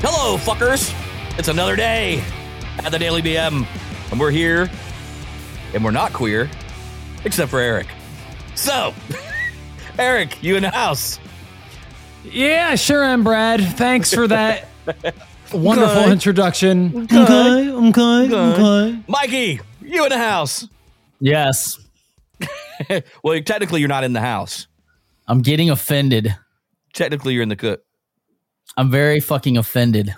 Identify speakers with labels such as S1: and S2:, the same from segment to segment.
S1: Hello, fuckers. It's another day at the Daily BM, and we're here, and we're not queer, except for Eric. So, Eric, you in the house?
S2: Yeah, I sure am, Brad. Thanks for that wonderful
S1: Okay.
S2: introduction.
S1: Okay.
S2: okay, okay, okay.
S1: Mikey, you in the house?
S3: Yes,
S1: well, technically, you're not in the house.
S3: I'm getting offended.
S1: Technically, you're in the cook.
S3: I'm very fucking offended.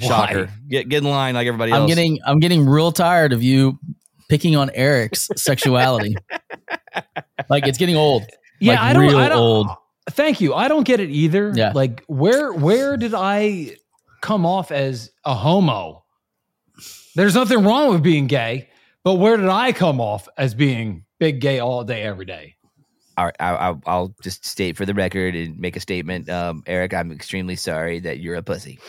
S1: Shocker. Get get in line like everybody else.
S3: I'm getting I'm getting real tired of you picking on Eric's sexuality. like it's getting old.
S2: Yeah,
S3: Like,
S2: I don't.
S3: real
S2: I don't.
S3: old.
S2: Thank you. I don't get it either.
S3: Yeah.
S2: Like, where where did I come off as a homo? There's nothing wrong with being gay, but where did I come off as being big gay all day, every day?
S1: All right, I, I, I'll just state for the record and make a statement. Um, Eric, I'm extremely sorry that you're a pussy.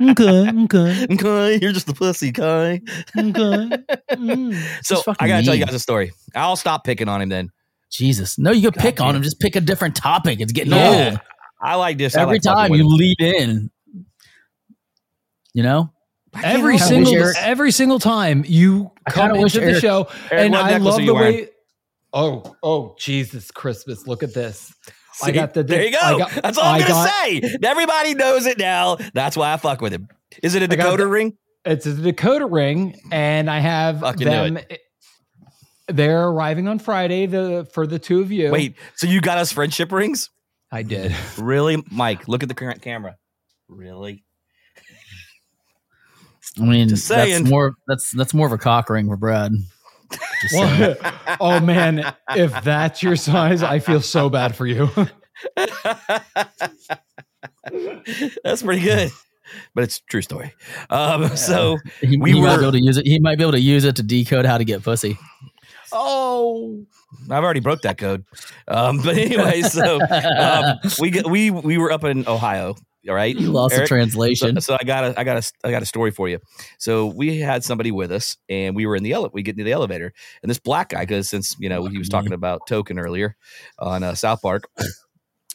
S2: Okay, okay,
S1: Okay, you're just a pussy, Kai.
S2: okay.
S1: So I gotta tell you guys a story. I'll stop picking on him then.
S3: Jesus. No, you could pick on him. Just pick a different topic. It's getting
S1: Yeah.
S3: old.
S1: I like this
S3: Every
S1: like
S3: time you lead in. You know?
S2: Every single every single time you
S3: I
S2: come
S3: kinda wish
S2: into the
S3: Eric-
S2: show,
S1: Eric,
S2: and I love the
S1: wearing?
S2: way. Oh, oh, Jesus Christmas! Look at this. I got the.
S1: there you go.
S2: Got-
S1: That's all I'm
S2: I
S1: gonna
S2: got-
S1: say. Everybody knows it now. That's why I fuck with him. Is it a decoder
S2: the-
S1: ring?
S2: It's a decoder ring, and I have
S1: Fucking
S2: them. They're arriving on Friday. The for the two of you.
S1: Wait, so you got us friendship rings?
S2: I did.
S1: Really, Mike? Look at the current camera. Really?
S3: I mean
S1: Just
S3: that's
S1: saying.
S3: more that's that's more of a cock ring for Brad. Just.
S2: Well, oh man, if that's your size, I feel so bad for you.
S1: That's pretty good, but it's a true story. Um, so
S3: He,
S1: We
S3: he might
S1: were-
S3: be able to use it. He might be able to use it to decode how to get pussy.
S1: Oh, I've already broke that code. Um, but anyway, so um, we we we were up in Ohio. All right,
S3: You lost the translation.
S1: So, so I got a I got a I got a story for you. So we had somebody with us, and we were in the ele- we get into the elevator, and this black guy, because since you know he was talking about token earlier on uh, South Park.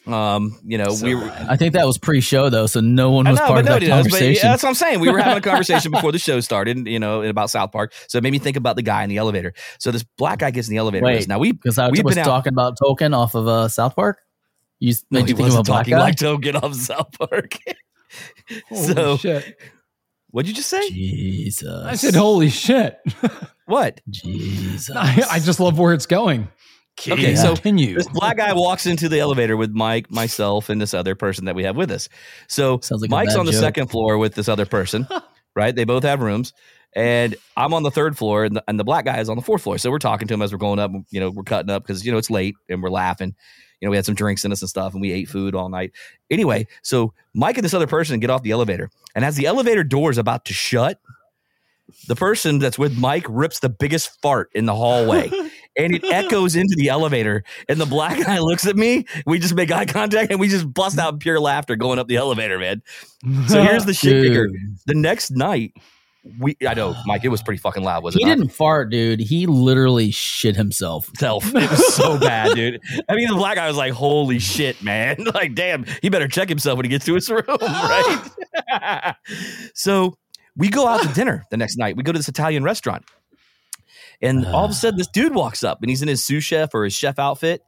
S1: Um, you know, we were
S3: I think that was pre-show though, so no one was
S1: know,
S3: part of that
S1: nobody knows. But
S3: conversation.
S1: yeah, that's what I'm saying. We were having a conversation before the show started, you know, about South Park. So it made me think about the guy in the elevator. So this black guy gets in the elevator.
S3: Wait,
S1: now we
S3: Because I
S1: we've
S3: was
S1: been out-
S3: talking about Token off of uh, South Park. You s-
S1: no,
S3: made
S1: he
S3: you think of a
S1: wasn't
S3: black
S1: talking
S3: guy.
S1: like Token off South Park. So
S2: shit!
S1: what'd you just say?
S3: Jesus,
S2: I said, "Holy shit!"
S1: What?
S3: Jesus.
S2: I, I just love where it's going.
S1: Okay, so
S2: continue.
S1: This black guy walks into the elevator with Mike, myself, and this other person that we have with us. So
S3: like
S1: Mike's on the
S3: joke.
S1: second floor with this other person, right? They both have rooms. And I'm on the third floor, and the, and the black guy is on the fourth floor. So we're talking to him as we're going up. You know, we're cutting up because you know it's late, and we're laughing. You know, we had some drinks in us and stuff, and we ate food all night. Anyway, so Mike and this other person get off the elevator, and as the elevator door is about to shut, the person that's with Mike rips the biggest fart in the hallway. And it echoes into the elevator, and the black guy looks at me. We just make eye contact, and we just bust out pure laughter going up the elevator, man. So here's the shit kicker: the next night, we I know, Mike, it was pretty fucking loud, was it?
S3: He
S1: not?
S3: didn't fart, dude. He literally shit himself.
S1: self. It was so bad, dude. I mean, the black guy was like, "Holy shit, man! Like, damn, he better check himself when he gets to his room, right?" so we go out to dinner the next night. We go to this Italian restaurant, and all of a sudden, this dude walks up, and he's in his sous chef or his chef outfit,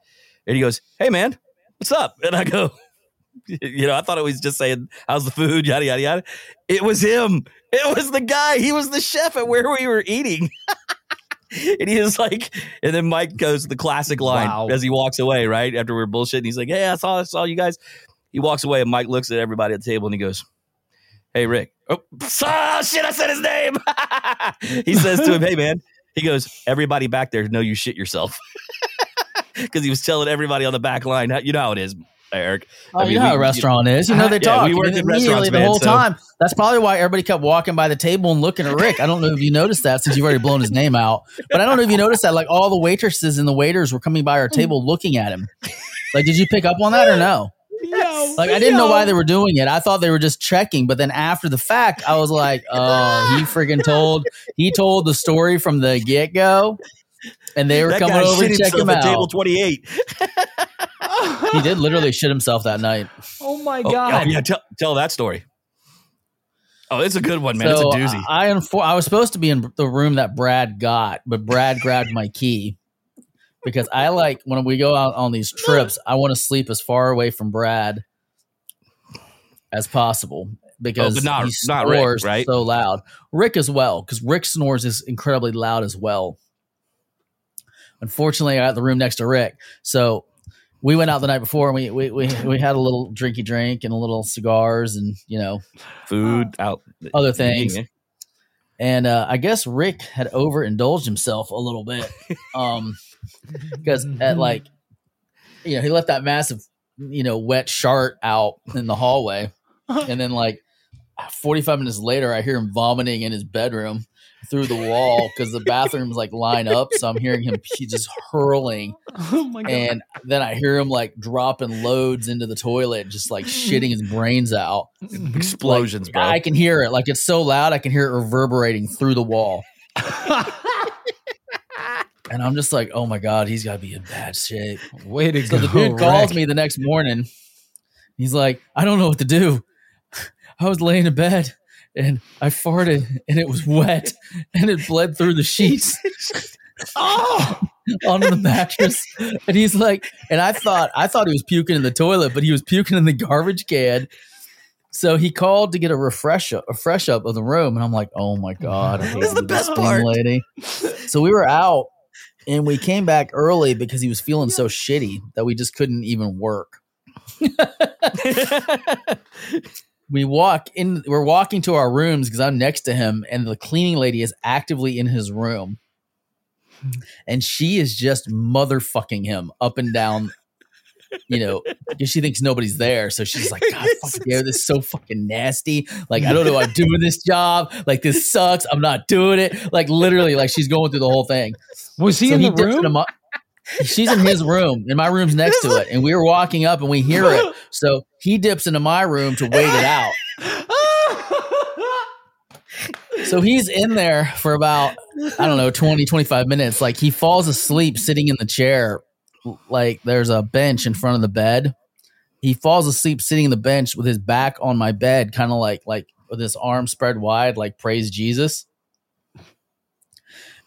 S1: and he goes, "Hey, man, what's up?" And I go. You know, I thought it was just saying, "How's the food?" Yada yada yada. It was him. It was the guy. He was the chef at where we were eating. and he was like, and then Mike goes the classic line
S2: Wow.
S1: as he walks away, right after we're bullshitting. He's like, "Hey, I saw, I saw you guys." He walks away, and Mike looks at everybody at the table, and he goes, "Hey, Rick." Oh, ah, shit! I said his name. he says to him, "Hey, man." He goes, "Everybody back there know you shit yourself," because he was telling everybody on the back line. You know how it is, Eric.
S3: Oh,
S1: I mean,
S3: you know how a restaurant is. You know they
S1: Yeah,
S3: talk.
S1: we worked
S3: And
S1: in
S3: immediately
S1: restaurants,
S3: the whole
S1: so-
S3: time. That's probably why everybody kept walking by the table and looking at Rick. I don't know if you noticed that since you've already blown his name out, but I don't know if you noticed that. Like all the waitresses and the waiters were coming by our table looking at him. Like, did you pick up on that or no?
S2: Yo,
S3: Like, I didn't know why they were doing it. I thought they were just checking, but then after the fact, I was like, oh, he freaking told he told the story from the get go, and they were
S1: that
S3: coming over to check him
S1: at
S3: out.
S1: table twenty eight.
S3: he did literally shit himself that night.
S2: Oh my
S1: Oh,
S2: god!
S1: oh, yeah, tell, tell that story. Oh, it's a good one, man.
S3: So
S1: it's a doozy.
S3: I, I unfor- I was supposed to be in the room that Brad got, but Brad grabbed my key because I like when we go out on these trips. I want to sleep as far away from Brad as possible because
S1: Oh, not-
S3: he
S1: not Rick, right?
S3: so loud. Rick as well because Rick snores is incredibly loud as well. Unfortunately, I got the room next to Rick, so we went out the night before and we we we, we had a little drinky drink and a little cigars and you know
S1: Food out.
S3: other things.
S1: Eating,
S3: and uh, I guess Rick had overindulged himself a little bit, um, because at like, you know, he left that massive, you know, wet shart out in the hallway, and then like, forty five minutes later, I hear him vomiting in his bedroom through the wall because the bathrooms like line up, so I'm hearing him he just hurling,
S2: Oh my god!
S3: and then I hear him like dropping loads into the toilet, just like shitting his brains out. Mm-hmm.
S1: Explosions,
S3: Like,
S1: bro.
S3: I can hear it. Like it's so loud, I can hear it reverberating through the wall. And I'm just like, oh my God, he's got to be in bad shape.
S2: Way to
S3: So
S2: go!
S3: the dude calls
S2: Rick.
S3: me the next morning. He's like, I don't know what to do. I was laying in bed and I farted and it was wet and it bled through the sheets
S2: Oh,
S3: onto the mattress. And he's like, and I thought, I thought he was puking in the toilet, but he was puking in the garbage can. So he called to get a refresh up, a fresh up of the room, and I'm like, "Oh my god,
S1: This is the best part.
S3: lady." So we were out, and we came back early because he was feeling so shitty that we just couldn't even work. We walk in, we're walking to our rooms because I'm next to him, and the cleaning lady is actively in his room, and she is just motherfucking him up and down. You know, because she thinks nobody's there, so she's like, "God, fucking damn, this is so fucking nasty. Like, I don't know, I'm doing this job. Like, this sucks. I'm not doing it. Like, literally, like she's going through the whole thing."
S2: was he
S3: So
S2: in
S3: he
S2: the
S3: dips
S2: room?
S3: She's in his room, and my room's next to it. And we were walking up, and we hear it. So he dips into my room to wait it out. So he's in there for about, I don't know, 20, 25 minutes. Like he falls asleep sitting in the chair. Like there's a bench in front of the bed. He falls asleep sitting in the bench with his back on my bed, kind of like like with his arms spread wide, like praise Jesus.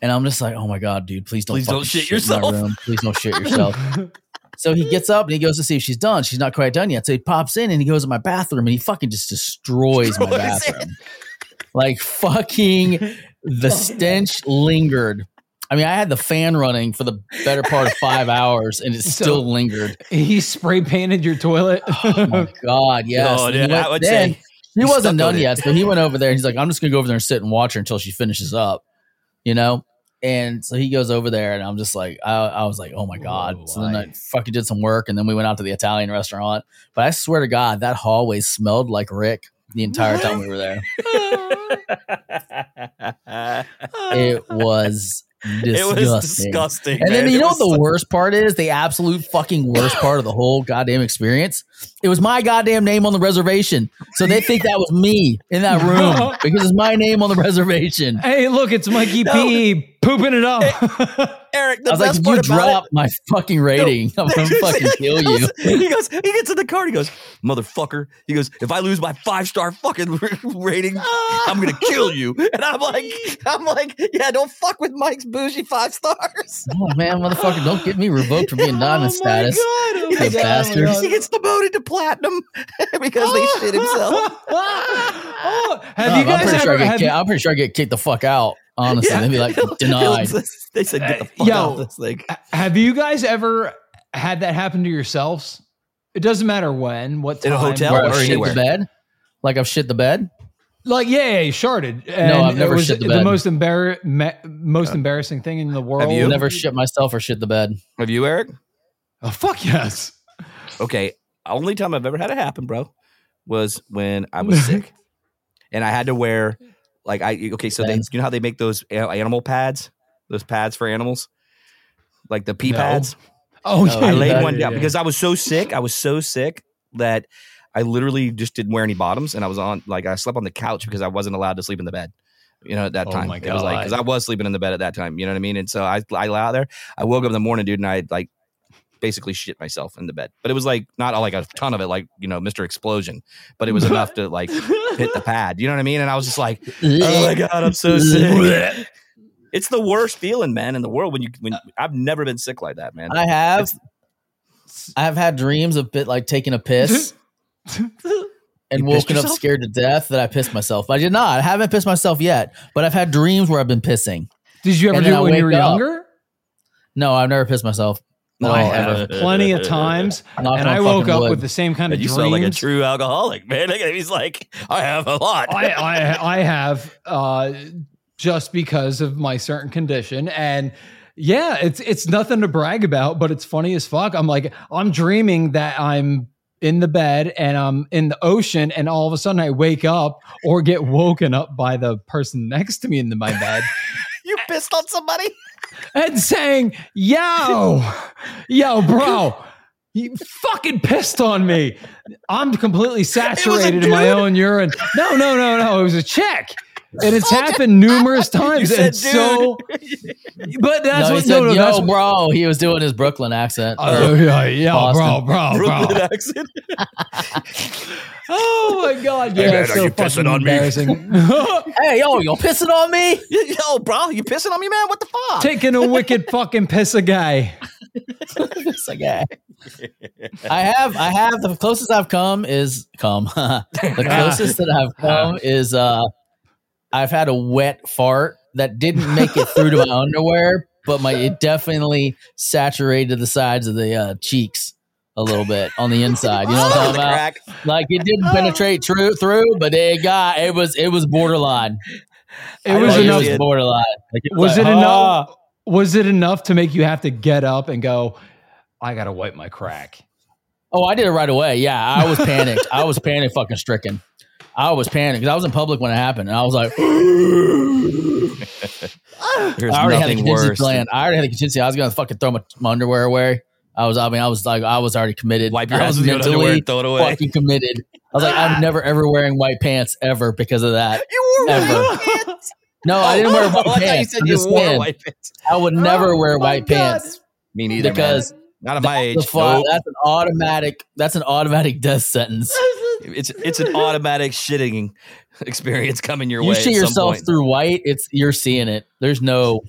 S3: And I'm just like, oh my god, dude, please don't,
S1: Please don't shit
S3: in my
S1: yourself."
S3: room. Please don't shit yourself. So he gets up and he goes to see if she's done. She's not quite done yet. So he pops in and he goes to my bathroom and he fucking just destroys my
S1: Destroys it.
S3: bathroom. Like fucking the stench lingered. I mean, I had the fan running for the better part of five hours and it
S2: So-
S3: still lingered.
S2: he spray painted your toilet.
S3: Oh my god, yes.
S1: Oh,
S3: he
S1: dude, I
S3: went-
S1: would
S3: then
S1: say
S3: he wasn't done yet, so he went over there. and He's like, "I'm just gonna go over there and sit and watch her until she finishes up," you know. And so he goes over there, and I'm just like, I, I was like, "Oh my god!"
S2: Whoa,
S3: so then I fucking did some work, and then we went out to the Italian restaurant. But I swear to God, that hallway smelled like Rick the entire time we were there. It was disgusting.
S1: it was disgusting.
S3: And then
S1: man.
S3: you
S1: It
S3: know what the
S1: so-
S3: worst part is? The absolute fucking worst part of the whole goddamn experience? It was my goddamn name on the reservation. So they think that was me in that room because it's my name on the reservation.
S2: hey, look, it's Mikey
S1: No.
S2: P pooping it up.
S1: Eric,
S3: I was like,
S1: best
S3: if you
S1: part about
S3: drop my fucking rating, I'm gonna fucking kill
S1: He
S3: you.
S1: goes- He goes, he gets in the car. He goes, motherfucker. He goes, if I lose my five star fucking rating, I'm gonna kill you. And I'm like, I'm like, yeah, don't fuck with Mike's bougie five stars.
S3: Oh man, motherfucker, don't get me revoked for being diamond
S2: Oh my
S3: status.
S2: God, oh
S3: You
S2: my God,
S3: bastard.
S1: He gets demoted to platinum because they shit himself.
S2: oh, have
S3: No,
S2: you um,
S3: I'm
S2: guys
S3: pretty
S2: ever?
S3: get
S2: Have,
S3: ki- I'm pretty sure I get kicked the fuck out. Honestly,
S1: Yeah.
S3: they'd be like denied.
S1: They said, get the fuck
S2: Yo.
S1: out of this thing.
S2: have you guys ever had that happen to yourselves? It doesn't matter when, what time.
S1: In a hotel
S3: Where
S1: or
S3: I've shit
S1: anywhere?
S3: the bed, like I've shit the bed.
S2: Like, yeah, yeah, you sharded. And
S3: I've never
S2: it was
S3: shit the bed.
S2: the most embar- me- most embarrassing thing in the world.
S1: you?
S3: Never shit myself or shit the bed.
S1: Have you, Eric?
S2: Oh, fuck yes.
S1: Okay. Only time I've ever had it happen, bro, was when I was sick. And I had to wear like I okay, so they, you know how they make those animal pads? Those pads for animals? Like the pee
S2: No.
S1: pads?
S2: Oh, yeah.
S1: I laid
S3: yeah,
S1: one down
S2: yeah.
S1: because I was so sick. I was so sick that I literally just didn't wear any bottoms, and I was on like I slept on the couch because I wasn't allowed to sleep in the bed. You know, at that
S2: Oh
S1: time
S2: my
S1: it was like because I was sleeping in the bed at that time. You know what I mean? And so I I lay out there. I woke up in the morning, dude, and I like basically shit myself in the bed. But it was like not like a ton of it, like you know, Mr. Explosion, but it was enough to like hit the pad. You know what I mean? And I was just like, oh my god, I'm so sick. It's the worst feeling, man, in the world when you when I've never been sick like that, man.
S3: I have.
S1: It's-
S3: I have had dreams of bit like taking a piss and
S1: You
S3: woken up scared to death that I pissed myself. But I did not. I haven't pissed myself yet, but I've had dreams where I've been pissing.
S2: Did you ever
S3: And
S2: do it when you were
S3: wake up.
S2: younger?
S3: No, I've never pissed myself.
S2: No, I have plenty of times, and I woke up
S3: wood.
S2: with the same kind of
S1: you
S2: dreams.
S1: sound like a true alcoholic, man. He's like, I have a lot.
S2: I, I I have uh, just because of my certain condition, and yeah, it's it's nothing to brag about, but it's funny as fuck. I'm like, I'm dreaming that I'm in the bed and I'm in the ocean, and all of a sudden I wake up or get woken up by the person next to me in the, my bed
S1: you pissed on somebody?
S2: And saying, "Yo, yo, bro." You fucking pissed on me. I'm completely saturated in my own urine. No, no, no, no. It was a chick. And it's happened numerous times.
S1: said
S2: and so, but that's
S3: no, he
S2: what,
S3: said,
S2: no, no,
S3: "Yo,
S2: that's what,
S3: bro." He was doing his Brooklyn accent.
S2: Oh,
S3: Or-
S2: yeah, yeah, bro,
S3: Boston.
S2: bro,
S1: Brooklyn
S2: bro.
S1: accent.
S2: Oh my god, yeah,
S1: Hey, man,
S2: it's
S1: are
S2: so
S1: you pissing
S2: fucking
S1: on me?
S2: embarrassing.
S3: hey, yo, you're pissing on me?
S1: Yo, bro, you pissing on me, man? What the fuck?
S2: Taking a wicked fucking piss a guy.
S3: It's like, yeah. I have, I have the closest I've come is come. the closest that I've come is uh, I've had a wet fart that didn't make it through to my underwear, but my it definitely saturated the sides of the uh, cheeks a little bit on the inside. You know what I'm talking about?
S1: crack.
S3: Like it didn't penetrate true through, but it got it was it was borderline.
S2: It was
S1: know
S3: Like,
S1: you
S2: enough.
S3: It was borderline. Like,
S2: Was
S3: like,
S2: it
S3: ah.
S2: enough? Was it enough to make you have to get up and go? I gotta wipe my crack.
S3: Oh, I did it right away. Yeah, I was panicked. I was panic fucking stricken. I was panicked because I was in public when it happened, and I was like,
S1: There's
S3: I already had a
S1: nothing
S3: contingency
S1: worse.
S3: plan. I already had a contingency. I was gonna fucking throw my, my underwear away. I was, I mean, I was like, I was already committed.
S1: Wipe your
S3: I was
S1: with your underwear
S3: mentally
S1: and throw it away.
S3: fucking committed. I was like, I'm never ever wearing white pants ever because of that.
S1: You wore
S3: Ever.
S1: white pants.
S3: No, I didn't wear
S1: Oh,
S3: white
S1: I you
S3: pants.
S1: said
S3: I'm
S1: you wore
S3: saying,
S1: white pants.
S3: I would never
S2: Oh
S3: wear white
S2: God.
S3: pants
S1: Me neither,
S3: because
S1: man. Not at my age.
S3: the fu-
S1: Nope.
S3: that's an automatic. That's an automatic death sentence.
S1: It's it's an automatic shitting experience coming your
S3: You
S1: way.
S3: shit
S1: at some
S3: yourself
S1: point.
S3: through white. It's you're seeing it. There's no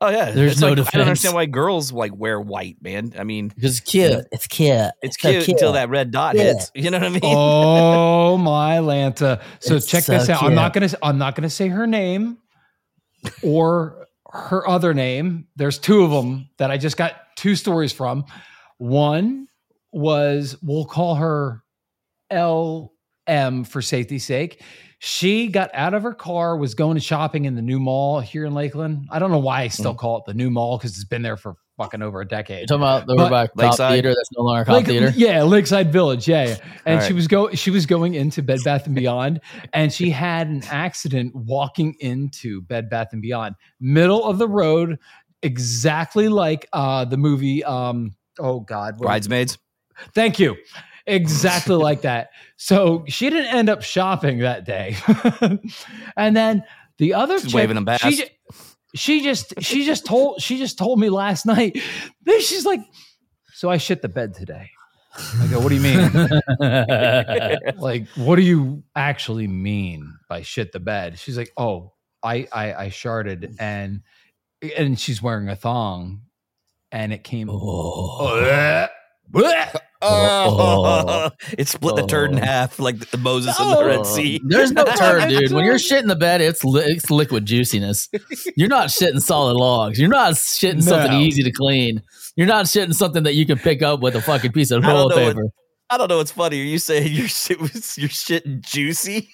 S1: Oh yeah,
S3: There's
S1: It's
S3: no
S1: like, I don't understand why girls like wear white, man. I mean,
S3: because it's cute. It's cute.
S1: it's
S3: so
S1: cute, until that red dot
S3: Yeah.
S1: hits. You know what I mean?
S2: Oh my Lanta! So
S3: It's
S2: check
S3: so
S2: this out. I'm not gonna. I'm not gonna say her name or her other name. There's two of them that I just got two stories from. One was we'll call her LM for safety's sake. She got out of her car, was going to shopping in the new mall here in Lakeland. I don't know why I still mm. call it the new mall because it's been there for fucking over a decade.
S3: You're talking about the
S2: But-
S3: by Cobb
S1: Lakeside?
S3: Theater that's no longer a Cobb
S2: Lake-
S3: Theater.
S2: Yeah, Lakeside Village. Yeah, yeah. and
S1: All
S2: she was go she was going into Bed Bath and Beyond, and she had an accident walking into Bed Bath and Beyond, middle of the road, exactly like uh the movie. Um, oh God,
S1: Bridesmaids.
S2: Thank you. Exactly like that. So she didn't end up shopping that day. and then the other
S1: She's
S2: chick,
S1: waving them past.
S2: She, she just she just told she just told me last night. Then she's like, "So I shit the bed today." I go, "What do you mean? like, what do you actually mean by shit the bed?" She's like, "Oh, I I, I sharted and and she's wearing a thong, and it came."
S3: Oh.
S2: Bleh.
S1: Oh, it split the turd in
S3: Oh.
S1: half like the Moses in the Red Sea.
S3: There's no turd, dude. When you're shitting the bed, it's li- it's liquid juiciness. You're not shitting solid logs. You're not shitting something easy to clean. You're not shitting something that you can pick up with a fucking piece of
S1: I don't
S3: toilet
S1: know what-
S3: paper.
S1: I don't know what's funny. Are you saying your shit was your shit juicy?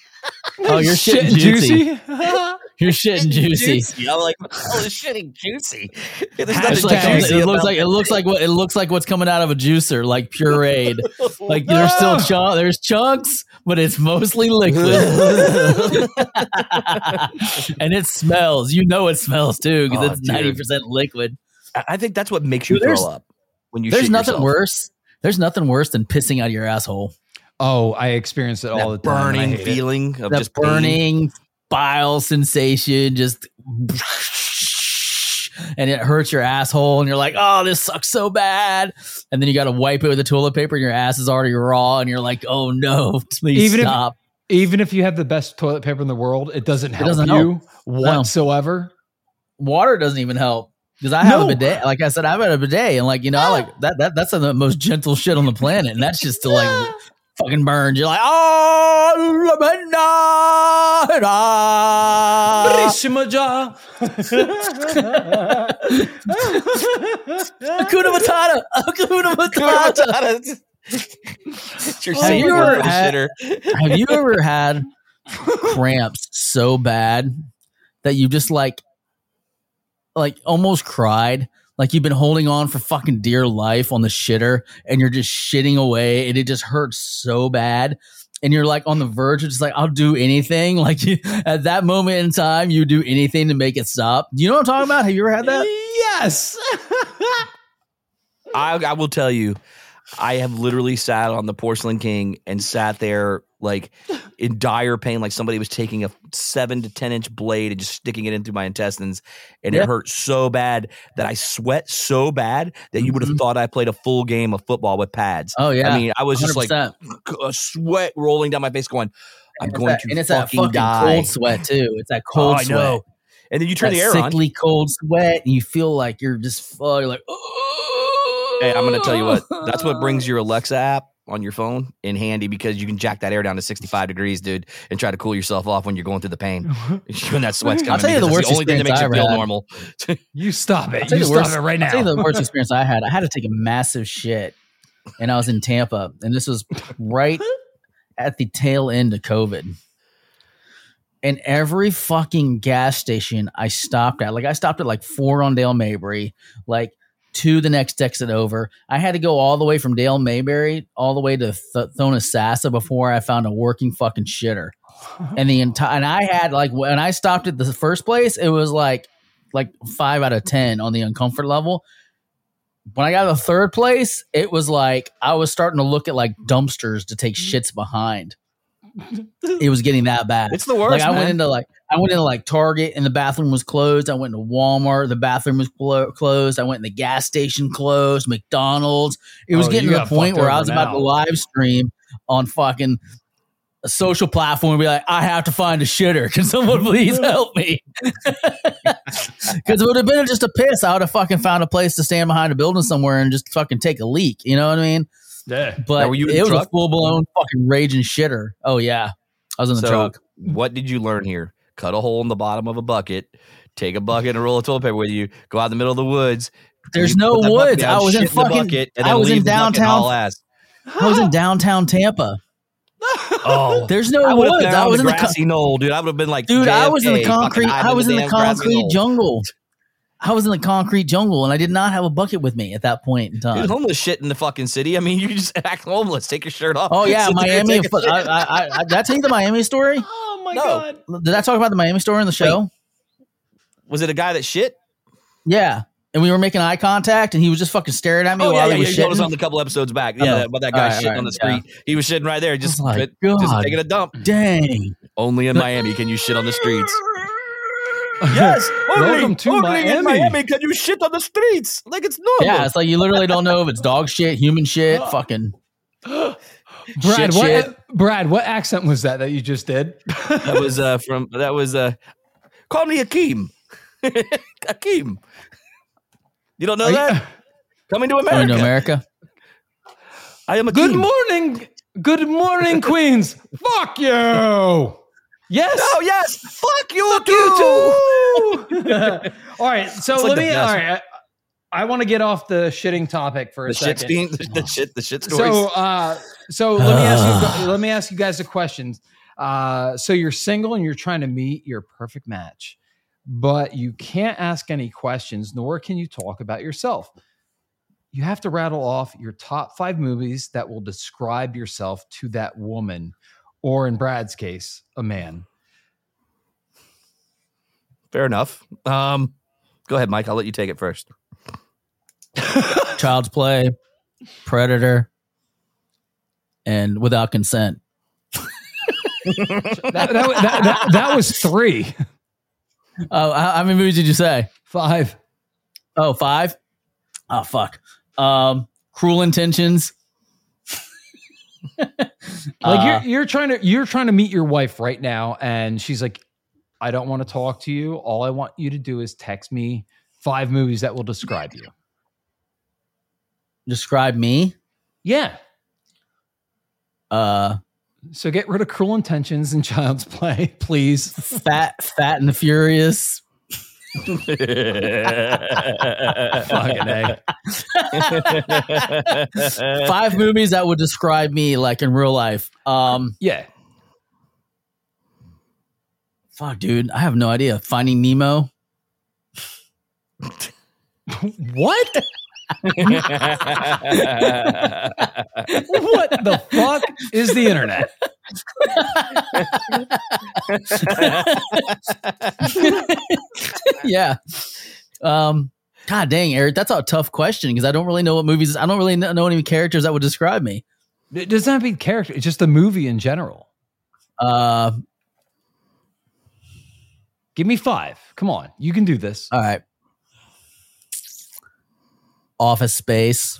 S3: Oh, you're
S2: Shit
S3: shitting juicy.
S2: Juicy.
S3: You're shitting juicy.
S1: I'm like, oh, what the hell is shitting juicy? There's nothing
S3: like,
S1: juicy
S3: it looks like it looks like what it looks like what's coming out of a juicer, like pureed. Like there's still chunk, there's chunks, but it's mostly liquid, and it smells. You know it smells too because
S1: Oh,
S3: it's ninety percent liquid.
S1: I- I think that's what makes you
S3: Dude, there's-
S1: throw up when you.
S3: There's nothing
S1: yourself.
S3: worse. There's nothing worse than pissing out of your asshole.
S2: Oh, I experience it all the
S1: That
S2: time.
S1: burning
S2: hate it.
S1: feeling of
S3: That
S1: just pain.
S3: Bile sensation, just and it hurts your asshole, and you're like, "Oh, this sucks so bad," and then you got to wipe it with the toilet paper, and your ass is already raw, and you're like, "Oh no, please
S2: Even if-
S3: stop."
S2: Even if you have the best toilet paper in the world, it doesn't help
S3: doesn't
S2: you whatsoever.
S3: Water doesn't even help because I have
S2: No.
S3: a bidet. Like I said, I've had a bidet, and like you know, I like that. That that's the most gentle shit on the planet, and that's just to like fucking burn. You're like, oh,
S2: Brishimaja.
S3: Hakuna Matata, Hakuna Matata.
S1: it's your
S3: Have
S1: secret
S3: you ever had- Have you ever had cramps so bad that you just like, like almost cried? Like you've been holding on for fucking dear life on the shitter and you're just shitting away and it just hurts so bad. And you're like on the verge of just like, I'll do anything. Like you, at that moment in time, you do anything to make it stop. You know what I'm talking about? Have you ever had that?
S2: Yes.
S1: I, I will tell you, I have literally sat on the porcelain king and sat there like in dire pain, like somebody was taking a seven to ten inch blade and just sticking it into my intestines, and
S3: Yeah.
S1: it hurt so bad that I sweat so bad that you would have
S3: Mhm.
S1: thought I played a full game of football with pads.
S3: Oh yeah.
S1: I mean, I was just like
S3: 100%.
S1: a sweat rolling down my face, going, "I'm going
S3: that-
S1: to
S3: and it's that
S1: fucking
S3: fucking
S1: die."
S3: cold sweat too. It's that
S1: Oh,
S3: cold
S1: I
S3: sweat.
S1: know. And then you turn
S3: that
S1: the air on.
S3: sickly cold sweat, and you feel like you're just oh, you're like.
S1: Hey, I'm going to tell you what. That's what brings your Alexa app on your phone in handy because you can jack that air down to 65 degrees, dude, and try to cool yourself off when you're going through the pain. when that sweat's coming.
S3: I'll tell you the worst
S1: the only thing that makes
S3: experience
S1: you feel
S3: had.
S1: normal.
S2: You stop it.
S3: I'll
S2: You stop
S3: worst-
S2: it right now.
S3: I'll tell you the worst experience I had. I had to take a massive shit, and I was in Tampa, and this was right at the tail end of COVID. And every fucking gas station I stopped at, like I stopped at like four on Dale Mabry, like to the next exit over. I had to go all the way from Dale Mabry all the way to Th- Thonotosassa before I found a working fucking shitter. And the entire and I had like when I stopped at the first place, it was like like five out of ten on the uncomfort level. When I got to the third place, it was like I was starting to look at like dumpsters to take mm-hmm. shits behind. It was getting that bad.
S1: It's the worst.
S3: Like I
S1: man.
S3: went into like I went into like Target and the bathroom was closed. I went to Walmart, the bathroom was clo- closed. I went in the gas station closed. McDonald's. It was
S2: Oh,
S3: getting to the point where I was about to live stream on fucking a social platform and be like, I have to find a shitter. Can someone please help me? Because it would have been just a piss. I would have fucking found a place to stand behind a building somewhere and just fucking take a leak. You know what I mean?
S2: Yeah.
S3: But
S1: Now, were you in
S3: it
S1: the
S3: was a full blown fucking raging shitter. Oh yeah, I was in the
S1: so,
S3: truck.
S1: what did you learn here? Cut a hole in the bottom of a bucket, take a bucket and a roll of toilet paper with you, go out in the middle of the woods.
S3: There's no
S1: put that bucket
S3: woods.
S1: down,
S3: I was in
S1: the
S3: fucking-
S1: bucket, and
S3: I was in
S1: leave the bucket and
S3: downtown- I was in downtown Tampa.
S1: Oh,
S3: There's no
S1: I
S3: woods.
S1: found
S3: I was
S1: the
S3: in the co-
S1: grassy knoll, dude. I would have been like,
S3: dude. I was in the concrete. I was in the
S1: damn grassy
S3: concrete
S1: knoll.
S3: jungle. I was in the concrete jungle, and I did not have a bucket with me at that point in time.
S1: Dude,
S3: time.
S1: homeless shit in the fucking city. I mean, you just act homeless. Take your shirt off.
S3: Oh yeah,
S1: sit there and
S3: Miami.
S1: take a
S3: I. I, I, I, did I tell you the Miami story?
S2: Oh my
S1: No.
S2: god.
S3: Did I talk about the Miami story in the show?
S1: Was it a guy that shit?
S3: Yeah. And we were making eye contact, and he was just fucking staring at me
S1: Oh
S3: while
S1: yeah,
S3: he
S1: yeah.
S3: was
S1: You told us
S3: shitting.
S1: on a couple episodes back.
S3: Oh.
S1: Yeah, that- about that guy
S3: All right,
S1: shitting
S3: all
S1: on the
S3: right,
S1: street. He was shitting right there, just,
S3: oh,
S1: like, just taking a dump.
S3: Dang.
S1: Only in Miami can you shit on the streets. Yes,
S2: Welcome to
S1: only in
S2: Miami.
S1: Miami can you shit on the streets like it's normal.
S3: Yeah, it's like you literally don't know if it's dog shit, human shit, fucking.
S2: Brad,
S3: Shit,
S2: what
S3: shit.
S2: Brad, what accent was that that you just did?
S1: that was uh from that was uh call me Akeem. Akeem. You don't know
S2: Are you-
S1: that? Coming to
S3: Coming
S1: America.
S3: to America.
S1: I am Akeem.
S2: Good morning. Good morning, Queens. Fuck you. Yes.
S1: Oh yes, fuck you,
S2: Fuck
S1: too.
S2: you too. all right. So
S1: like
S2: let me. All right. I, I want to get off the shitting topic for a
S1: The shit
S2: second.
S1: steam, the, the shit, the shit stories.
S2: So, uh, so let me ask you. Let me ask you guys a question. Uh, so you're single and you're trying to meet your perfect match, but you can't ask any questions, nor can you talk about yourself. You have to rattle off your top five movies that will describe yourself to that woman, or in Brad's case, a man.
S1: Fair enough. Um, go ahead, Mike. I'll let you take it first.
S3: Child's play, predator, and without consent.
S2: That, that, that, that, that was three,
S3: Oh, how, how many movies did you say?
S2: five.
S3: Oh, five. Oh fuck. Um, cruel intentions.
S2: Like
S3: Uh,
S2: you're you're trying to you're trying to meet your wife right now, and she's like, "I don't want to talk to you. All I want you to do is text me five movies that will describe you."
S3: describe me.
S2: Yeah.
S3: Uh,
S2: So get rid of cruel intentions and child's play, please.
S3: fat, fat and the furious.
S2: Fucking A.
S3: Five movies that would describe me like in real life. Um,
S2: Yeah.
S3: fuck, dude, I have no idea. Finding Nemo.
S2: What? What the fuck is the internet?
S3: yeah. Um, God dang, Eric, that's a tough question because I don't really know what movies. I don't really know, know any characters that would describe me.
S2: It doesn't have to be character. It's just the movie in general.
S3: Uh,
S2: Give me five. Come on. You can do this.
S3: all right. Office Space.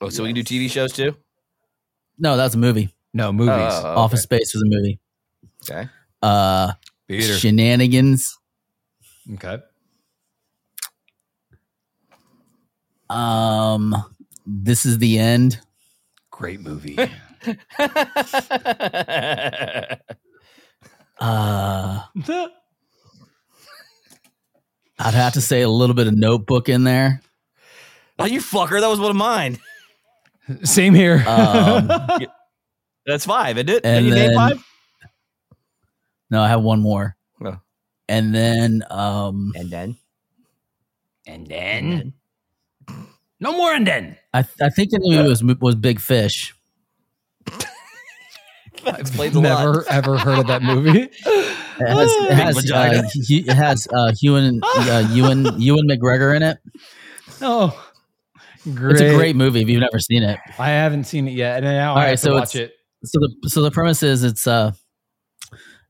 S1: oh, so we can do TV shows too.
S3: No, that's a movie.
S2: No, movies.
S1: Oh, okay.
S3: Office Space was a movie.
S1: Okay.
S3: Uh,
S2: Theater.
S3: Shenanigans.
S2: Okay.
S3: Um, This is the end.
S2: Great movie.
S3: Uh, I'd have to say a little bit of Notebook in there.
S1: oh, you fucker! That was one of mine.
S2: Same here.
S3: Um,
S1: That's five, isn't it?
S3: And
S1: Can you name
S3: then-
S1: five?
S3: no, I have one more.
S1: Oh.
S3: And then um,
S1: And then,
S2: and then no more and then.
S3: I, I think the movie was was Big Fish.
S1: that explains a lot.
S2: Never ever heard of that movie.
S3: It has, it has,
S1: vagina.
S3: uh, Hu- it has uh, Ewan, uh, Ewan, Ewan McGregor in it.
S2: Oh, great.
S3: It's a great movie if you've never seen it.
S2: I haven't seen it yet, and now
S3: All
S2: I
S3: right,
S2: have to
S3: so
S2: watch
S3: it's-
S2: it.
S3: So the so the premise is it's uh,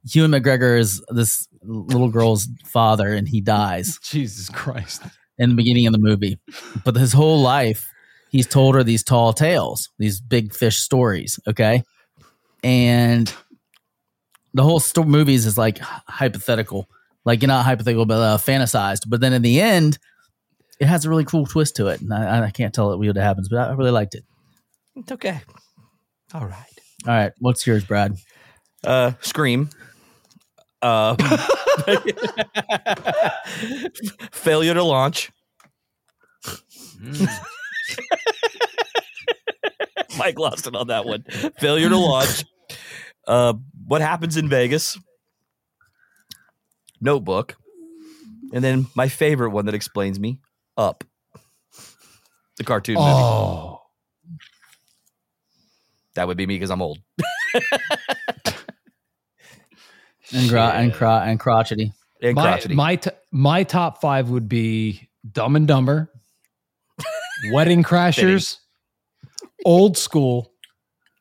S3: Ewan McGregor is this little girl's father and he dies
S2: Jesus Christ.
S3: in the beginning of the movie, but his whole life he's told her these tall tales, these big fish stories. Okay, and the whole sto- movies is like hypothetical, like you're not hypothetical, but uh, fantasized. But then in the end, it has a really cool twist to it, and I, I can't tell it what happens, but I really liked it.
S1: It's okay. All right.
S3: All right, what's yours, Brad?
S1: Uh, Scream. Uh, failure to launch. Mike lost it on that one. Failure to launch. Uh, what happens in Vegas? Notebook. And then my favorite one that explains me Up. The cartoon movie. That would be me because I'm old.
S3: And cro- and, cro- and crotchety.
S1: And
S2: my
S1: crotchety.
S2: my t- my top five would be Dumb and Dumber, Wedding Crashers, Old School,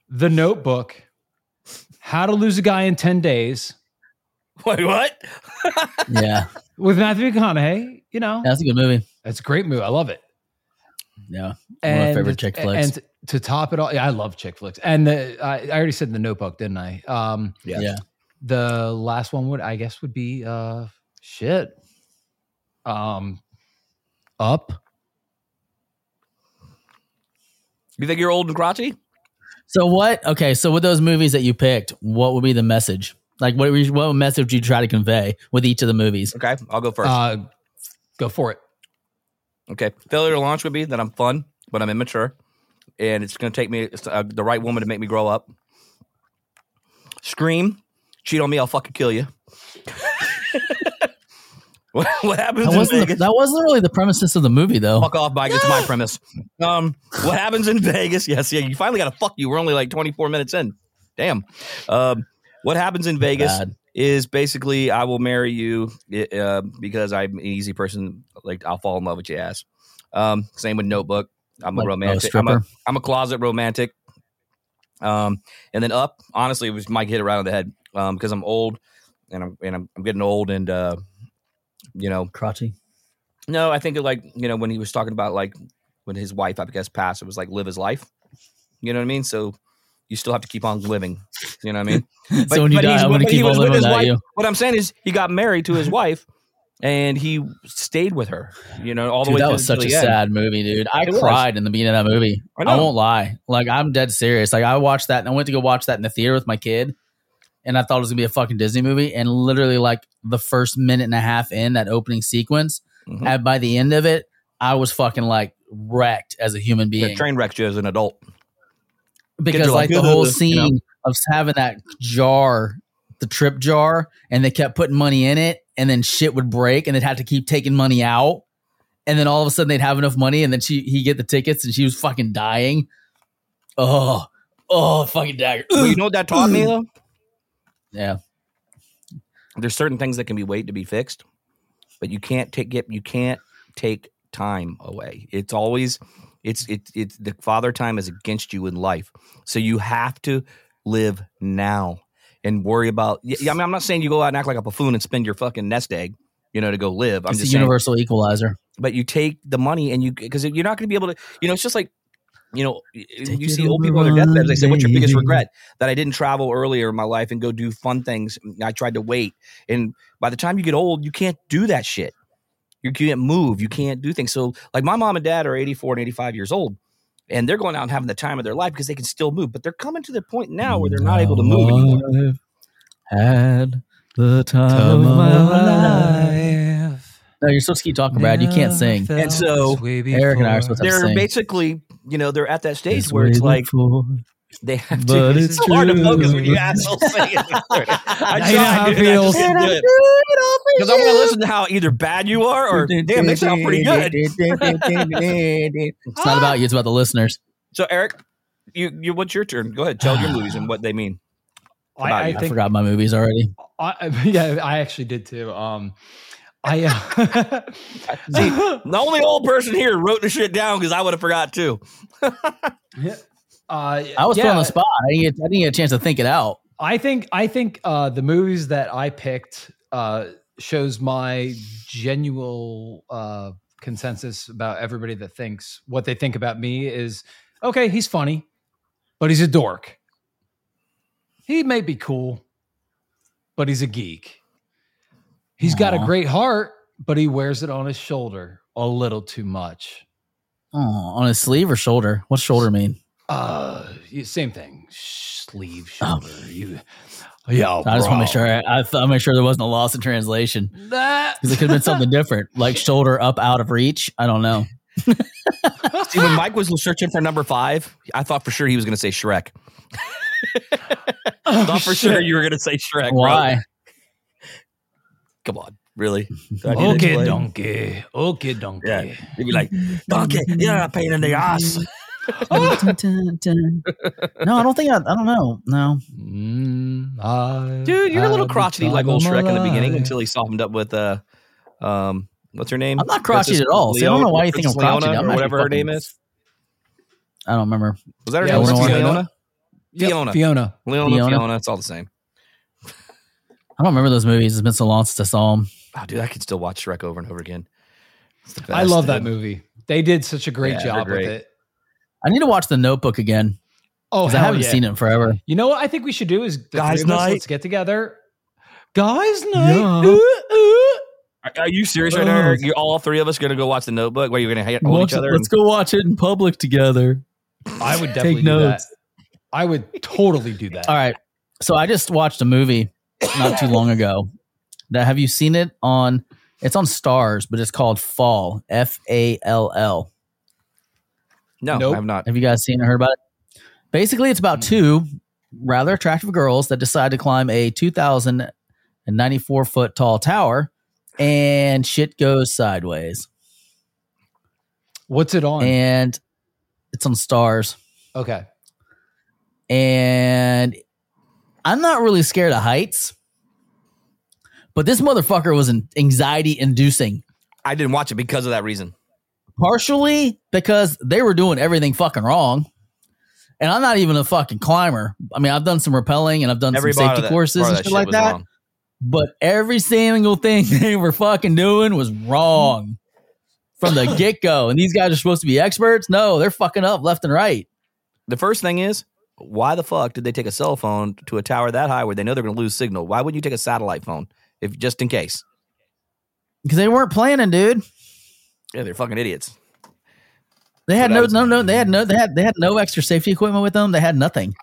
S2: The Notebook, How to Lose a Guy in Ten Days
S1: Wait, what?
S3: Yeah,
S2: with Matthew McConaughey. You know,
S3: that's a good movie.
S2: That's a great movie. I love it.
S3: Yeah, one of my favorite chick flicks.
S2: And to top it all, yeah, I love chick flicks. And the, I, I already said the Notebook, didn't I? Um,
S1: Yeah.
S3: yeah.
S2: the last one would, I guess, would be uh, shit. Um, up.
S1: You think you're old and crotchety?
S3: So what? Okay, so with those movies that you picked, what would be the message? Like, what you- what message would you try to convey with each of the movies?
S1: Okay, I'll go first.
S2: Uh, go for it.
S1: okay, failure to launch would be that I'm fun, but I'm immature, and it's going to take me it's, uh, the right woman to make me grow up. Scream, cheat on me, I'll fucking kill you. what, what happens
S3: That
S1: in
S3: wasn't the,
S1: Vegas?
S3: that wasn't really the premises of the movie, though.
S1: fuck off, Mike. It's my premise. Um, what happens in Vegas? Yes, yeah. You finally got to fuck you. We're only like 24 minutes in. Damn. Um, what happens in Vegas
S3: Bad.
S1: is basically I will marry you uh, because I'm an easy person. Like I'll fall in love with your ass. Um, same with Notebook. I'm
S3: Like,
S1: a romantic. I'm a,
S3: stripper?
S1: I'm a closet romantic. Um, and then up, honestly, it was Mike hit it right on the head. Um, because I'm old and I'm and I'm, I'm getting old and uh, you know,
S3: Crotchy.
S1: No, I think it like you know when he was talking about like when his wife I guess passed, it was like live his life. You know what I mean? So you still have to keep on living. You know what I mean? But-
S3: so when you
S1: but
S3: die, I'm gonna
S1: but
S3: keep on living without
S1: wife.
S3: you.
S1: What I'm saying is he got married to his wife, and he stayed with her. You know, all the
S3: Dude,
S1: way.
S3: that was such a
S1: end.
S3: sad movie, dude. I
S1: It was.
S3: cried in the beginning of that movie.
S1: I
S3: I, won't lie. Like I'm dead serious. Like I watched that and I went to go watch that in the theater with my kid, and I thought it was gonna be a fucking Disney movie. And literally, like the first minute and a half in that opening sequence,
S1: Mhm.
S3: and by the end of it, I was fucking like wrecked as a human
S1: Yeah,
S3: being
S1: train wrecked you as an adult.
S3: because like
S1: like,
S3: the whole scene
S1: you know?
S3: of having that jar, the trip jar, and they kept putting money in it, and then shit would break, and they'd have to keep taking money out, and then all of a sudden they'd have enough money, and then she he get the tickets, and she was fucking dying. Oh, oh, fucking dagger.
S1: But you know what that taught me though?
S3: Yeah,
S1: There's certain things that can be wait to be fixed, but you can't take get You can't take time away. It's always it's it's it's the father time is against you in life. So you have to live now and worry about. Yeah, I mean, I'm not saying you go out and act like a buffoon and spend your fucking nest egg, you know, to go live. I'm
S3: it's a
S1: just saying,
S3: universal equalizer.
S1: but you take the money and you because you're not going to be able to. You know, it's just like. You know, you see old people on their deathbeds. They say, "What's your biggest regret?" That I didn't travel earlier in my life and go do fun things. I tried to wait, and by the time you get old, you can't do that shit. You can't move. You can't do things. So, like my mom and dad are 84 and 85 years old, and they're going out and having the time of their life because they can still move. But they're coming to the point now where they're not able to move anymore.
S3: Had the time of my life. No, you're supposed to keep talking, Brad. You can't sing.
S1: And so,
S3: Eric and I are supposed to
S1: They're
S3: sing.
S1: basically, you know, they're at that stage
S3: It's
S1: where it's like
S3: before.
S1: They have
S3: But
S1: to.
S3: it's
S1: so hard to focus when you assholes sing it. I
S2: Now you know how
S1: tried,
S2: it
S1: dude. I
S2: feels.
S1: just can't do it. Because I want to listen to how either bad you are or damn, they sound pretty good.
S3: It's not about you; it's about the listeners.
S1: So Eric, you, you what's your turn? Go ahead, tell your movies and what they mean.
S2: I, I
S3: I forgot my movies already.
S2: I, yeah, I actually did too. Um, I uh,
S1: See, the only old person here wrote the shit down because I would have forgot too.
S2: Uh,
S3: I was put on the spot. I didn't, get, I didn't get a chance to think it out.
S2: I think I think uh, the movies that I picked uh, shows my genuine uh, consensus about everybody that thinks what they think about me is okay. He's funny, but he's a dork. He may be cool, but he's a geek. He's got a great heart, but he wears it on his shoulder a little too much.
S3: Oh, on his sleeve or shoulder? What's shoulder mean?
S2: Uh, same thing. Sleeve,
S3: Oh.
S2: shoulder. You, yeah.
S3: I just want to make sure. I, I thought make sure there wasn't a loss in translation because it could have been something different, like shoulder up out of reach. I don't know.
S1: See, when Mike was searching for number five, I thought for sure he was going to say Shrek.
S2: Oh,
S1: thought for sure you were going to say Shrek. bro.
S3: Why?
S1: Come on, really? Do I need
S2: Okay,
S1: explain?
S2: donkey. Okay, donkey.
S1: Yeah, you'd be like, donkey, you're a pain in the ass.
S3: No, I don't think I. I don't know. No,
S2: Mm, I
S1: Dude, you're a little crotchety like
S2: time
S1: old Shrek in the beginning until he softened up with uh, um, what's her name?
S3: I'm not crotchety
S1: Princess
S3: at all. See, I don't know why you think I'm
S1: Princess Leona
S3: crotchety. I'm
S1: or
S3: actually
S1: whatever her name is.
S3: I don't remember.
S1: Was that her
S2: Yeah,
S1: name? Was
S3: Eleanor.
S1: Fiona? Fiona.
S2: Fiona.
S1: Leona,
S3: Fiona.
S1: Fiona. It's all the same.
S3: I don't remember those movies. It's been so long since I saw them.
S1: Oh, dude, I could still watch Shrek over and over again. It's the
S2: I
S1: best,
S2: love that movie. They did such a great
S1: Yeah, they're
S2: job with it.
S3: I need to watch The Notebook again
S2: Oh,
S3: because I haven't
S2: yeah.
S3: seen it in forever.
S2: You know what I think we should do is
S1: Guys'
S2: three of us,
S1: night.
S2: Let's get together. Guys night.
S3: Yeah.
S2: Ooh, ooh.
S1: Are, are you serious right now? Uh.
S3: Oh.
S1: Eric? You all three of us going to go watch the Notebook? Where you're going to hold
S3: Watch
S1: each
S3: it-
S1: other?
S3: let's go watch it in public together.
S2: I would definitely
S3: Take
S2: do
S3: notes.
S2: that. I would totally do that.
S3: All right. So I just watched a movie not too long ago. That have you seen it on? It's on Starz, but it's called Fall. F A L L.
S1: no,
S2: Nope.
S1: I have not.
S3: Have you guys seen or heard about it? Basically, it's about hmm. two rather attractive girls that decide to climb a 2,094 foot tall tower, and shit goes sideways.
S2: What's it on?
S3: And it's on Starz.
S2: okay.
S3: and I'm not really scared of heights, but this motherfucker was an anxiety inducing.
S1: I didn't watch it because of that reason.
S3: Partially because they were doing everything fucking wrong. And I'm not even a fucking climber. I mean, I've done some rappelling and I've done
S1: Every
S3: some safety
S1: that-
S3: courses and shit like that.
S1: wrong.
S3: But every single thing they were fucking doing was wrong. from the get go. And these guys are supposed to be experts. No, they're fucking up left and right.
S1: The first thing is, why the fuck did they take a cell phone to a tower that high where they know they're going to lose signal? Why wouldn't you take a satellite phone if just in case?
S3: Because they weren't planning, dude.
S1: Yeah, they're fucking idiots.
S3: They had no,
S1: was-
S3: no, no. They had no, they had, they had no extra safety equipment with them. They had nothing,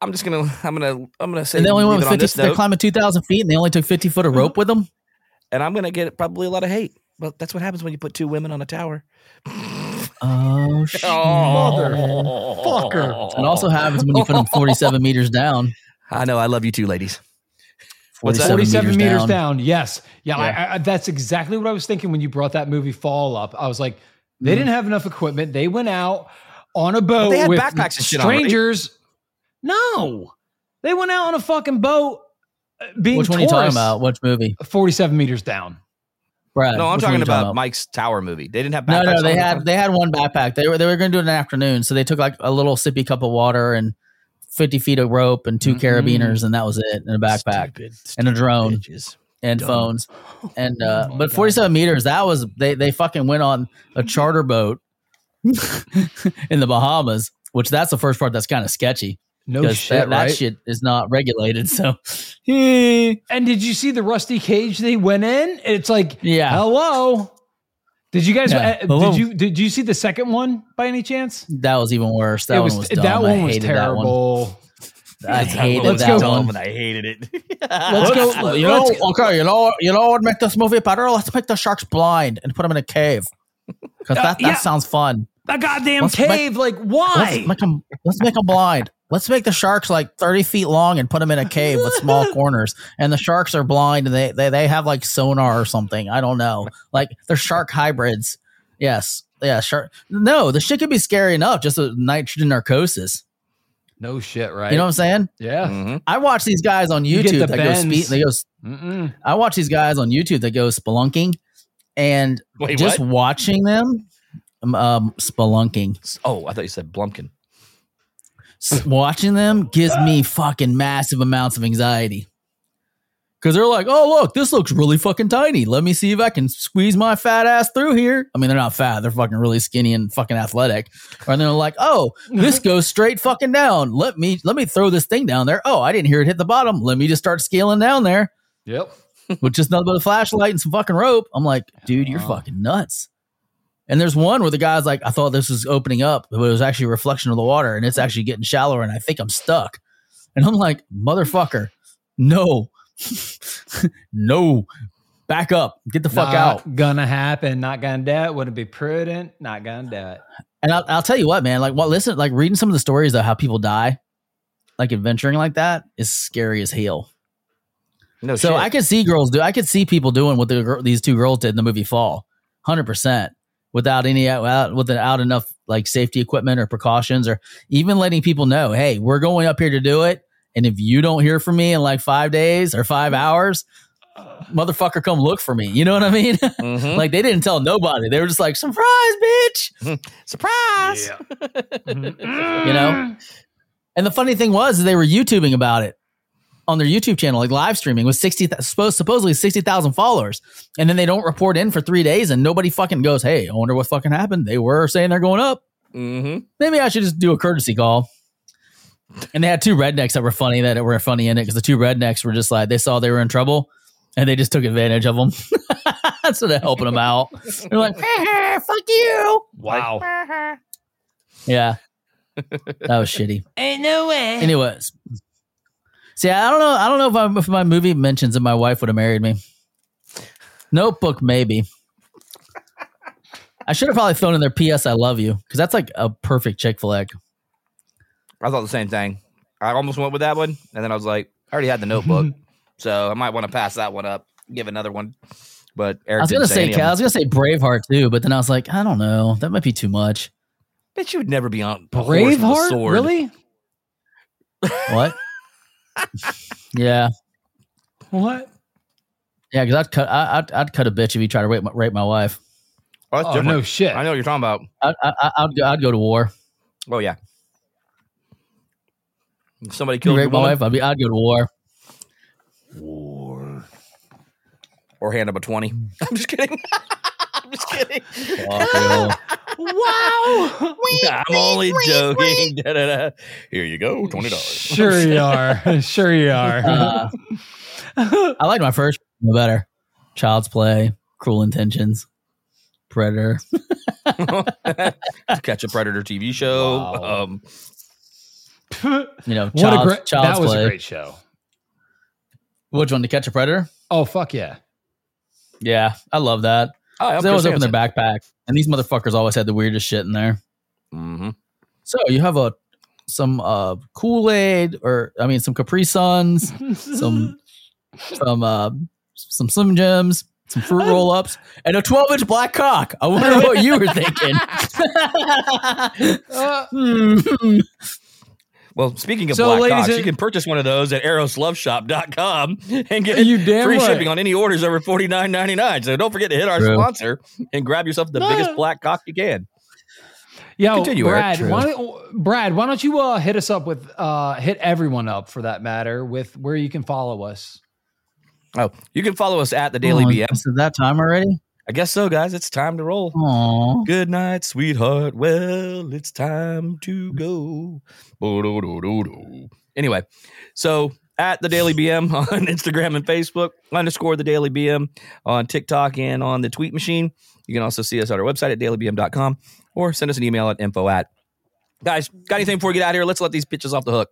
S1: I'm just gonna, I'm gonna, I'm gonna say,
S3: and they only went with fifty.
S1: this
S3: They're
S1: note,
S3: climbing two thousand feet, and they only took fifty foot of rope with them.
S1: and I'm gonna get probably a lot of hate. But that's what happens when you put two women on a tower.
S3: Oh shit!
S2: Motherfucker.
S3: It also happens when you put them forty-seven meters down.
S1: I know. I love you too, ladies. What's that?
S2: 47 meters, down.
S3: down.
S2: Yes. Yeah.
S3: Yeah.
S2: I, that's exactly what I was thinking when you brought that movie Fall up. I was like, they
S3: Mm-hmm.
S2: didn't have enough equipment. They went out on a boat
S1: they had
S2: with
S1: backpacks and shit on, right?
S2: strangers. No. They went out on a fucking boat uh, being
S3: Which one are you talking
S2: tourists
S3: about? Which movie?
S2: 47 meters down.
S3: Brad,
S1: No, I'm
S3: which
S1: talking
S3: are you
S1: about Mike's tower movie. They didn't have
S3: No,
S1: backpacks.
S3: no, they had
S1: front?
S3: they had one backpack. They were they were going to do it in the afternoon, so they took like a little sippy cup of water and fifty feet of rope and 2
S2: Mm-mm.
S3: carabiners, and that was it, and a backpack
S1: Stupid,
S3: and a drone
S1: bitches.
S3: and
S1: Dumb.
S3: phones, and uh,
S2: Oh
S3: but
S2: God.
S3: forty seven meters. That was they they fucking went on a charter boat in the Bahamas, which that's the first part that's kind of sketchy
S2: No shit,
S3: that, that shit is not regulated. So,
S2: And did you see the rusty cage they went in? It's like,
S3: yeah,
S2: hello. Did you guys?
S3: Yeah.
S2: uh, Did you? Did you see the second one by any chance?
S3: that was even worse. That
S2: it
S3: one
S2: was,
S3: was dumb.
S2: that one was
S3: hated that one.
S2: terrible.
S3: I hated
S2: Let's
S3: that
S2: go.
S3: one.
S1: and I hated it.
S2: Let's go.
S3: You know,
S2: let's-
S3: okay, you know, you know what make this movie better? Let's make the sharks blind and put them in a cave. Because
S2: Uh,
S3: that, that
S2: yeah.
S3: sounds fun.
S2: a goddamn
S3: Let's make-
S2: cave. like, why?
S3: Let's make them. Let's make them blind. Let's make the sharks like thirty feet long and put them in a cave with small corners. And the sharks are blind and they, they they have like sonar or something. I don't know. Like they're shark hybrids. Yes, yeah, shark. No, the shit could be scary enough. Just a nitrogen narcosis.
S2: no shit, right?
S3: You know what I'm saying?
S2: yeah.
S1: Mhm.
S3: I watch these guys on
S2: You
S3: YouTube
S2: the
S3: that go speed. They go
S2: Mm-mm.
S3: I watch these guys on YouTube that go spelunking, and
S1: Wait,
S3: just
S1: what?
S3: watching them, um, um, spelunking,
S1: Oh, I thought you said Blumpkin.
S3: Watching them gives me fucking massive amounts of anxiety. Because they're like, oh look, this looks really fucking tiny. Let me see if I can squeeze my fat ass through here. I mean, they're not fat; they're fucking really skinny and fucking athletic. And they're like, oh, this mm-hmm. goes straight fucking down. Let me let me throw this thing down there. Oh, I didn't hear it hit the bottom. Let me just start scaling down there.
S2: Yep.
S3: with just nothing but a flashlight and some fucking rope. I'm like, dude, you're fucking nuts. And there's one where the guy's like, I thought this was opening up, but it was actually a reflection of the water and it's actually getting shallower and I think I'm stuck. And I'm like, motherfucker, no, no, back up, get the fuck
S2: not
S3: out.
S2: Gonna happen. Not gonna do it. Wouldn't be prudent. Not gonna do it.
S3: And I'll, I'll tell you what, man, like, what, listen, like reading some of the stories of how people die, like adventuring like that is scary as hell.
S1: No
S3: So
S1: shit.
S3: I could see girls do. I could see people doing what the, these two girls did in the movie Fall, hundred percent, without any without without enough like safety equipment or precautions, or even letting people know, hey, we're going up here to do it, and if you don't hear from me in like five days or five hours, motherfucker, come look for me. You know what I mean?
S1: Mhm.
S3: like they didn't tell nobody. They were just like, surprise, bitch.
S1: surprise.
S3: You know. And the funny thing was, they were YouTubing about it on their YouTube channel, like live streaming with 60, supposed, supposedly 60,000 followers. And then they don't report in for three days and nobody fucking goes, Hey, I wonder what fucking happened. They were saying they're going up.
S1: Mm-hmm.
S3: Maybe I should just do a courtesy call. And they had two rednecks that were funny, that were funny in it because the two rednecks were just like, they saw they were in trouble and they just took advantage of them. so they're helping them out. They're like, fuck you.
S2: Wow.
S3: Yeah. That was shitty.
S2: Ain't no way.
S3: Anyways, see, I don't know. I don't know if, I, if my movie mentions that my wife would have married me. Notebook, maybe. I should have probably thrown in there "P.S. I love you" because that's like a perfect chick flick.
S1: I thought the same thing. I almost went with that one, and then I was like, I already had the notebook, so I might want to pass that one up, give another one. But Eric
S3: I was gonna
S1: say,
S3: say, I was gonna say Braveheart too, but then I was like, I don't know, that might be too much.
S1: Bet you would never be on a a
S2: Braveheart? Really?
S3: What? Yeah,
S2: What?
S3: yeah, because I'd cut, I, I'd, I'd cut a bitch if you tried to rape my, rape my wife.
S1: Oh, that's
S2: Oh,
S1: different.
S2: no shit.
S1: I know what you're talking about.
S3: I, I, I- I'd, go, I'd go to war.
S1: Oh yeah. If Somebody
S3: You
S1: killed your
S3: rape my wife, I'd, be, I'd go to war.
S1: War. or hand up a twenty. I'm just kidding. I'm just kidding.
S3: Fuck you.
S2: wow.
S1: I'm only joking. Da-da-da. Here you go, twenty dollars.
S2: Sure you are. Sure you are.
S3: Uh, I like my first one better. Child's Play, Cruel Intentions, Predator.
S1: Catch a Predator TV show.
S2: Wow.
S1: Um,
S3: You know,
S2: what a
S3: Child's,
S2: great
S3: Child's
S2: that was
S3: Play.
S2: a great show.
S3: Which one? To Catch a Predator?
S2: Oh fuck yeah.
S3: Yeah, I love that.
S1: Oh,
S3: They always open their backpack, and these motherfuckers always had the weirdest shit in there.
S1: hmm
S3: So you have a some uh Kool Aid, or I mean, some Capri Suns, some some uh some Slim Jims, some fruit roll ups, and a 12 inch black cock. I wonder what you were thinking.
S2: Uh,
S3: Hmm.
S1: Well, speaking of
S2: So,
S1: black
S2: ladies
S1: cocks,
S2: and-
S1: you can purchase one of those at erosloveshop.com and get
S2: You damn
S1: free
S2: right.
S1: shipping on any orders over forty nine ninety nine. So don't forget to hit our
S3: True.
S1: sponsor and grab yourself the biggest black cock you can.
S2: Yo,
S1: Continue,
S2: Brad, why don't, Brad, why don't you uh, hit us up with uh, hit everyone up for that matter with where you can follow us.
S1: Oh, you can follow us at the Daily
S3: Oh,
S1: BM.
S3: Is it that time already?
S1: I guess so, guys. It's time to roll.
S3: Aw.
S1: Good night, sweetheart. Well, it's time to go. Anyway, so at the Daily BM on Instagram and Facebook, underscore the Daily BM on TikTok and on the tweet machine. You can also see us at our website at dailybm.com or send us an email at info at. Guys, got anything before we get out of here? Let's let these bitches off the hook.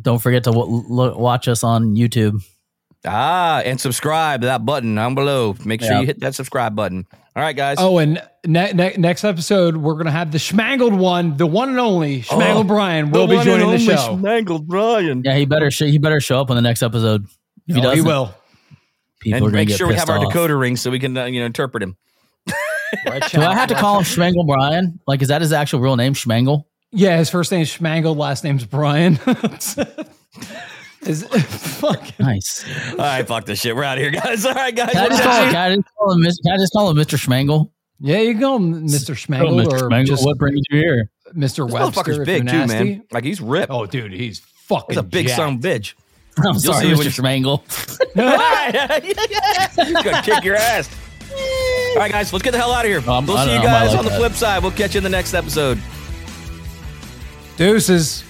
S3: Don't forget to w- watch us on YouTube.
S1: Ah, and subscribe to that button down below. Make sure
S3: Yeah.
S1: you hit that subscribe button. All right, guys.
S2: Oh, and ne- ne- next episode we're gonna have the Schmangled one, the one and only Schmangled
S1: Oh,
S2: Brian will be
S1: one
S2: joining
S1: and
S2: the
S1: only
S2: show.
S1: Schmangled Brian.
S3: Yeah, he better sh- he better show up on the next episode. If he
S2: Oh, he will.
S3: people
S1: and
S3: are gonna
S1: make sure we
S3: pissed
S1: have our
S3: off.
S1: decoder ring so we can uh, you know interpret him.
S3: Do I have to call him Schmangle Brian? Like, is that his actual real name, Schmangle?
S2: Yeah, his first name's Schmangled, last name's Brian. Is fuck.
S3: Nice.
S1: All right, fuck this shit. We're out of here, guys. All right, guys.
S3: Can I just call, can I just call him, Mis- can I just call him Mr. Schmangle?
S2: Yeah, you go, Mr.
S3: Oh,
S2: Schmangled,
S3: Mr.
S2: or
S3: Schmangle,
S2: just
S3: what brings you here?
S2: Mr.
S1: This
S2: Webster.
S1: motherfucker's big
S2: you're
S1: too, man. Like he's ripped.
S2: Oh, dude, he's fucking.
S1: He's a big
S2: jacked.
S1: son bitch.
S3: I'm sorry,
S1: see when
S3: Mr. Schmangle.
S1: He's gonna kick your ass. All right, guys, let's get the hell out of here.
S3: Um,
S1: we'll
S3: I
S1: see you guys
S3: like
S1: on the
S3: that.
S1: flip side. We'll catch you in the next episode.
S2: Deuces.